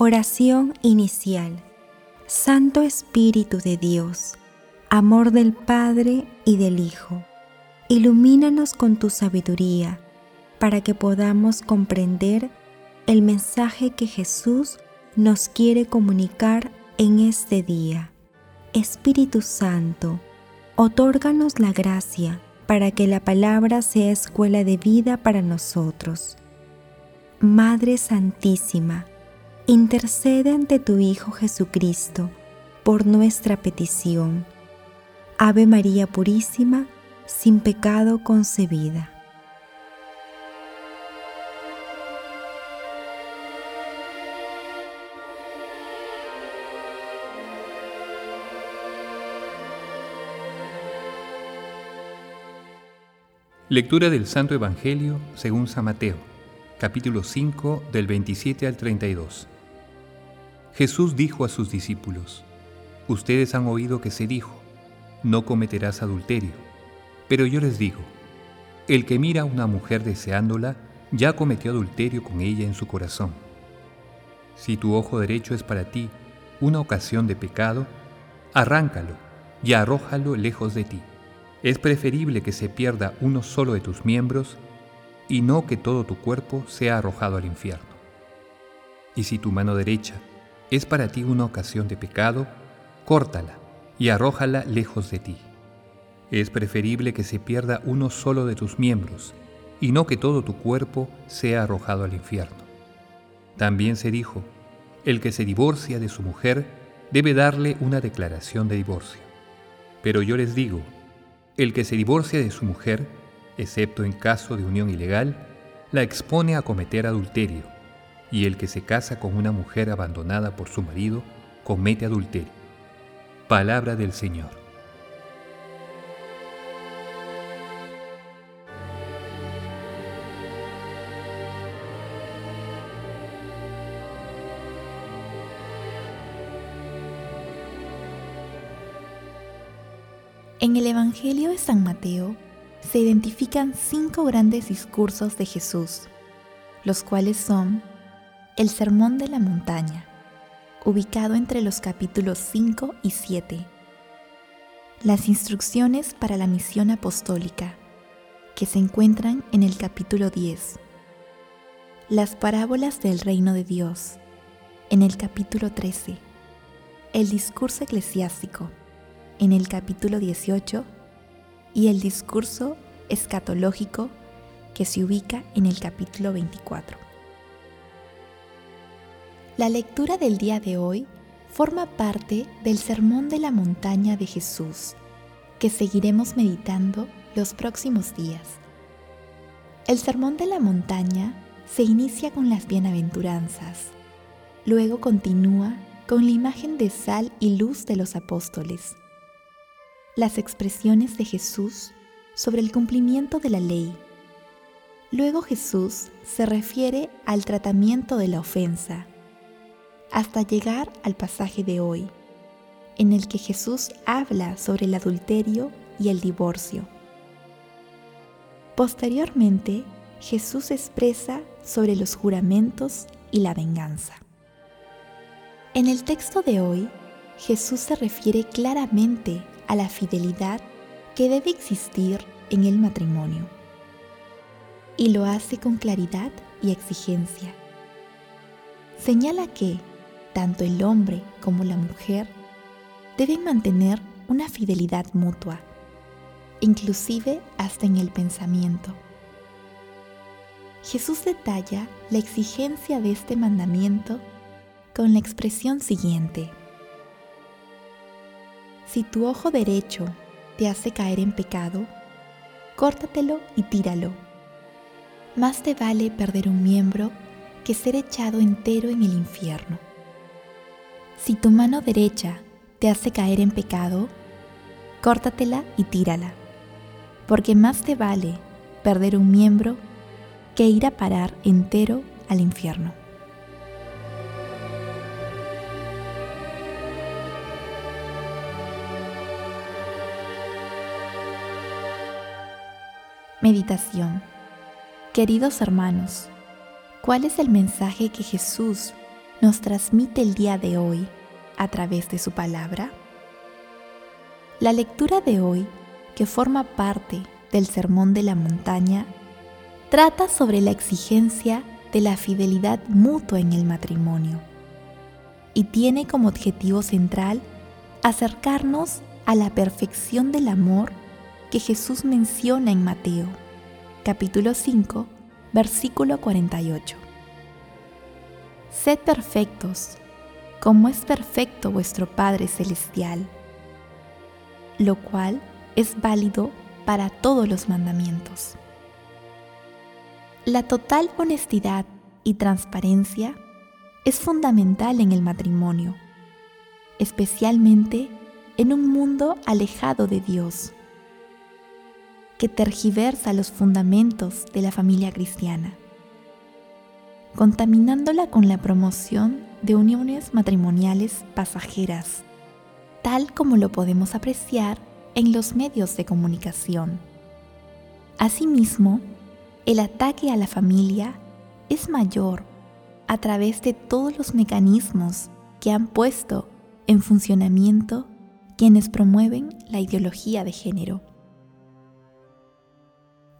Oración inicial. Santo Espíritu de Dios, amor del Padre y del Hijo, ilumínanos con tu sabiduría para que podamos comprender el mensaje que Jesús nos quiere comunicar en este día. Espíritu Santo, otórganos la gracia para que la palabra sea escuela de vida para nosotros. Madre Santísima, intercede ante tu Hijo Jesucristo por nuestra petición. Ave María Purísima, sin pecado concebida. Lectura del Santo Evangelio según San Mateo, capítulo 5 del 27 al 32. Jesús dijo a sus discípulos, Ustedes han oído que se dijo, no cometerás adulterio, pero yo les digo, el que mira a una mujer deseándola, ya cometió adulterio con ella en su corazón. Si tu ojo derecho es para ti una ocasión de pecado, arráncalo y arrójalo lejos de ti es preferible que se pierda uno solo de tus miembros y no que todo tu cuerpo sea arrojado al infierno. Y si tu mano derecha es para ti una ocasión de pecado, córtala y arrójala lejos de ti. Es preferible que se pierda uno solo de tus miembros y no que todo tu cuerpo sea arrojado al infierno. También se dijo, el que se divorcia de su mujer debe darle una declaración de divorcio. Pero yo les digo, el que se divorcia de su mujer, excepto en caso de unión ilegal, la expone a cometer adulterio, y el que se casa con una mujer abandonada por su marido, comete adulterio. Palabra del Señor. En el Evangelio de San Mateo se identifican cinco grandes discursos de Jesús, los cuales son el Sermón de la Montaña, ubicado entre los capítulos 5 y 7, las instrucciones para la misión apostólica, que se encuentran en el capítulo 10, las parábolas del reino de Dios, en el capítulo 13, el discurso eclesiástico, en el capítulo 18 y el discurso escatológico que se ubica en el capítulo 24. La lectura del día de hoy forma parte del Sermón de la Montaña de Jesús, que seguiremos meditando los próximos días. El Sermón de la Montaña se inicia con las bienaventuranzas, luego continúa con la imagen de sal y luz de los apóstoles, las expresiones de Jesús sobre el cumplimiento de la ley. Luego Jesús se refiere al tratamiento de la ofensa, hasta llegar al pasaje de hoy, en el que Jesús habla sobre el adulterio y el divorcio. Posteriormente, Jesús expresa sobre los juramentos y la venganza. En el texto de hoy, Jesús se refiere claramente a la fidelidad que debe existir en el matrimonio. Y lo hace con claridad y exigencia. Señala que tanto el hombre como la mujer deben mantener una fidelidad mutua, inclusive hasta en el pensamiento. Jesús detalla la exigencia de este mandamiento con la expresión siguiente. Si tu ojo derecho te hace caer en pecado, córtatelo y tíralo. Más te vale perder un miembro que ser echado entero en el infierno. Si tu mano derecha te hace caer en pecado, córtatela y tírala, porque más te vale perder un miembro que ir a parar entero al infierno. Meditación Queridos hermanos, ¿cuál es el mensaje que Jesús nos transmite el día de hoy a través de su palabra? La lectura de hoy, que forma parte del Sermón de la Montaña, trata sobre la exigencia de la fidelidad mutua en el matrimonio y tiene como objetivo central acercarnos a la perfección del amor que Jesús menciona en Mateo, capítulo 5, versículo 48. Sed perfectos, como es perfecto vuestro Padre Celestial, lo cual es válido para todos los mandamientos. La total honestidad y transparencia es fundamental en el matrimonio, especialmente en un mundo alejado de Dios, que tergiversa los fundamentos de la familia cristiana, contaminándola con la promoción de uniones matrimoniales pasajeras, tal como lo podemos apreciar en los medios de comunicación. Asimismo, el ataque a la familia es mayor a través de todos los mecanismos que han puesto en funcionamiento quienes promueven la ideología de género.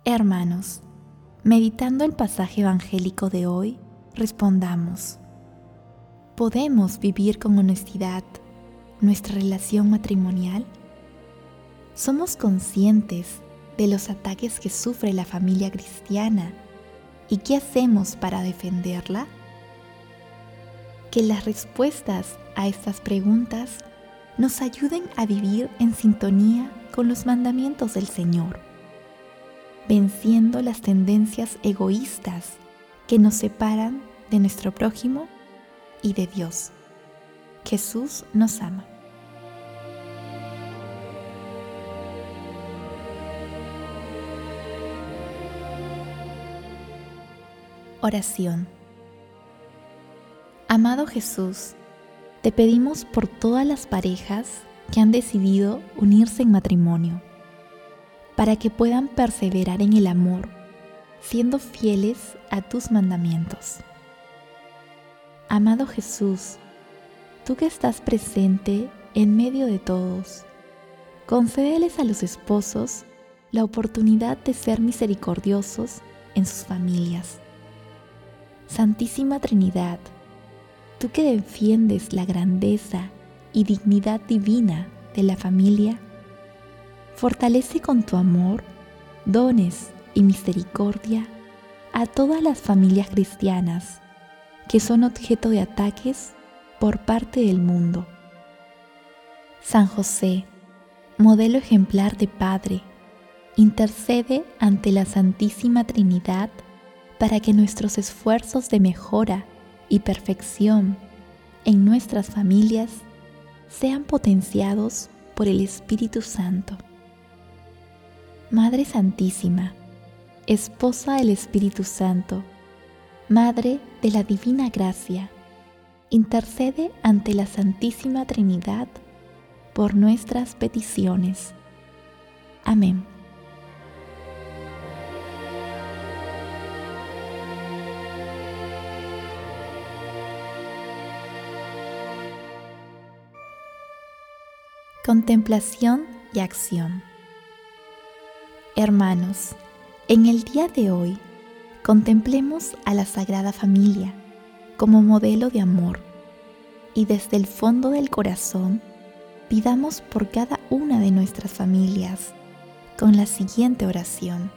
Hermanos, meditando el pasaje evangélico de hoy, respondamos, ¿podemos vivir con honestidad nuestra relación matrimonial? ¿Somos conscientes de los ataques que sufre la familia cristiana y qué hacemos para defenderla? Que las respuestas a estas preguntas nos ayuden a vivir en sintonía con los mandamientos del Señor, venciendo las tendencias egoístas que nos separan de nuestro prójimo y de Dios. Jesús nos ama. Oración. Amado Jesús, te pedimos por todas las parejas que han decidido unirse en matrimonio, para que puedan perseverar en el amor, siendo fieles a tus mandamientos. Amado Jesús, tú que estás presente en medio de todos, concédeles a los esposos la oportunidad de ser misericordiosos en sus familias. Santísima Trinidad, tú que defiendes la grandeza y dignidad divina de la familia, fortalece con tu amor, dones y misericordia a todas las familias cristianas que son objeto de ataques por parte del mundo. San José, modelo ejemplar de Padre, intercede ante la Santísima Trinidad para que nuestros esfuerzos de mejora y perfección en nuestras familias sean potenciados por el Espíritu Santo. Madre Santísima, Esposa del Espíritu Santo, Madre de la Divina Gracia, intercede ante la Santísima Trinidad por nuestras peticiones. Amén. Contemplación y acción. Hermanos, en el día de hoy contemplemos a la Sagrada Familia como modelo de amor y desde el fondo del corazón pidamos por cada una de nuestras familias con la siguiente oración.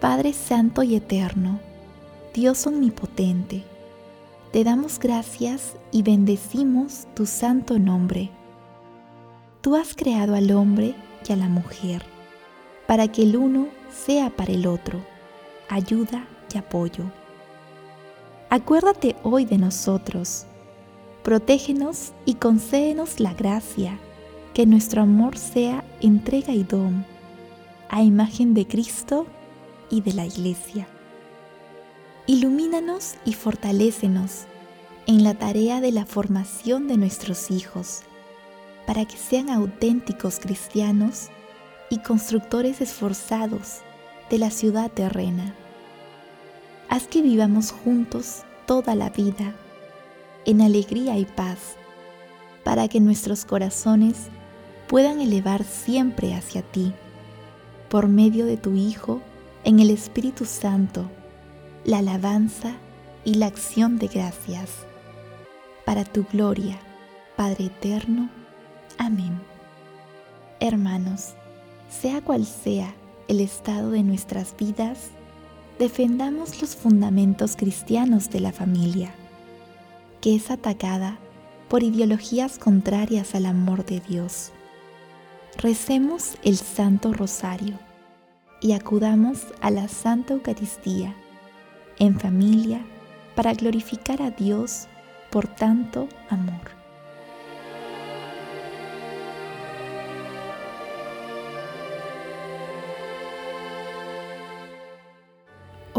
Padre Santo y Eterno, Dios Omnipotente, te damos gracias y bendecimos tu santo nombre. Tú has creado al hombre y a la mujer para que el uno sea para el otro, ayuda y apoyo. Acuérdate hoy de nosotros, protégenos y concédenos la gracia, que nuestro amor sea entrega y don, a imagen de Cristo y de la Iglesia. Ilumínanos y fortalécenos en la tarea de la formación de nuestros hijos, para que sean auténticos cristianos y constructores esforzados de la ciudad terrena. Haz que vivamos juntos toda la vida en alegría y paz, para que nuestros corazones puedan elevar siempre hacia ti, por medio de tu Hijo, en el Espíritu Santo, la alabanza y la acción de gracias. Para tu gloria, Padre Eterno. Amén. Hermanos, sea cual sea el estado de nuestras vidas, defendamos los fundamentos cristianos de la familia, que es atacada por ideologías contrarias al amor de Dios. Recemos el Santo Rosario y acudamos a la Santa Eucaristía en familia para glorificar a Dios por tanto amor.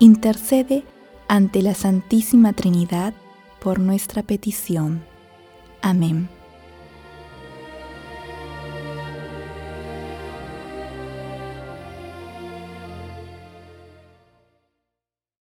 intercede ante la Santísima Trinidad por nuestra petición. Amén.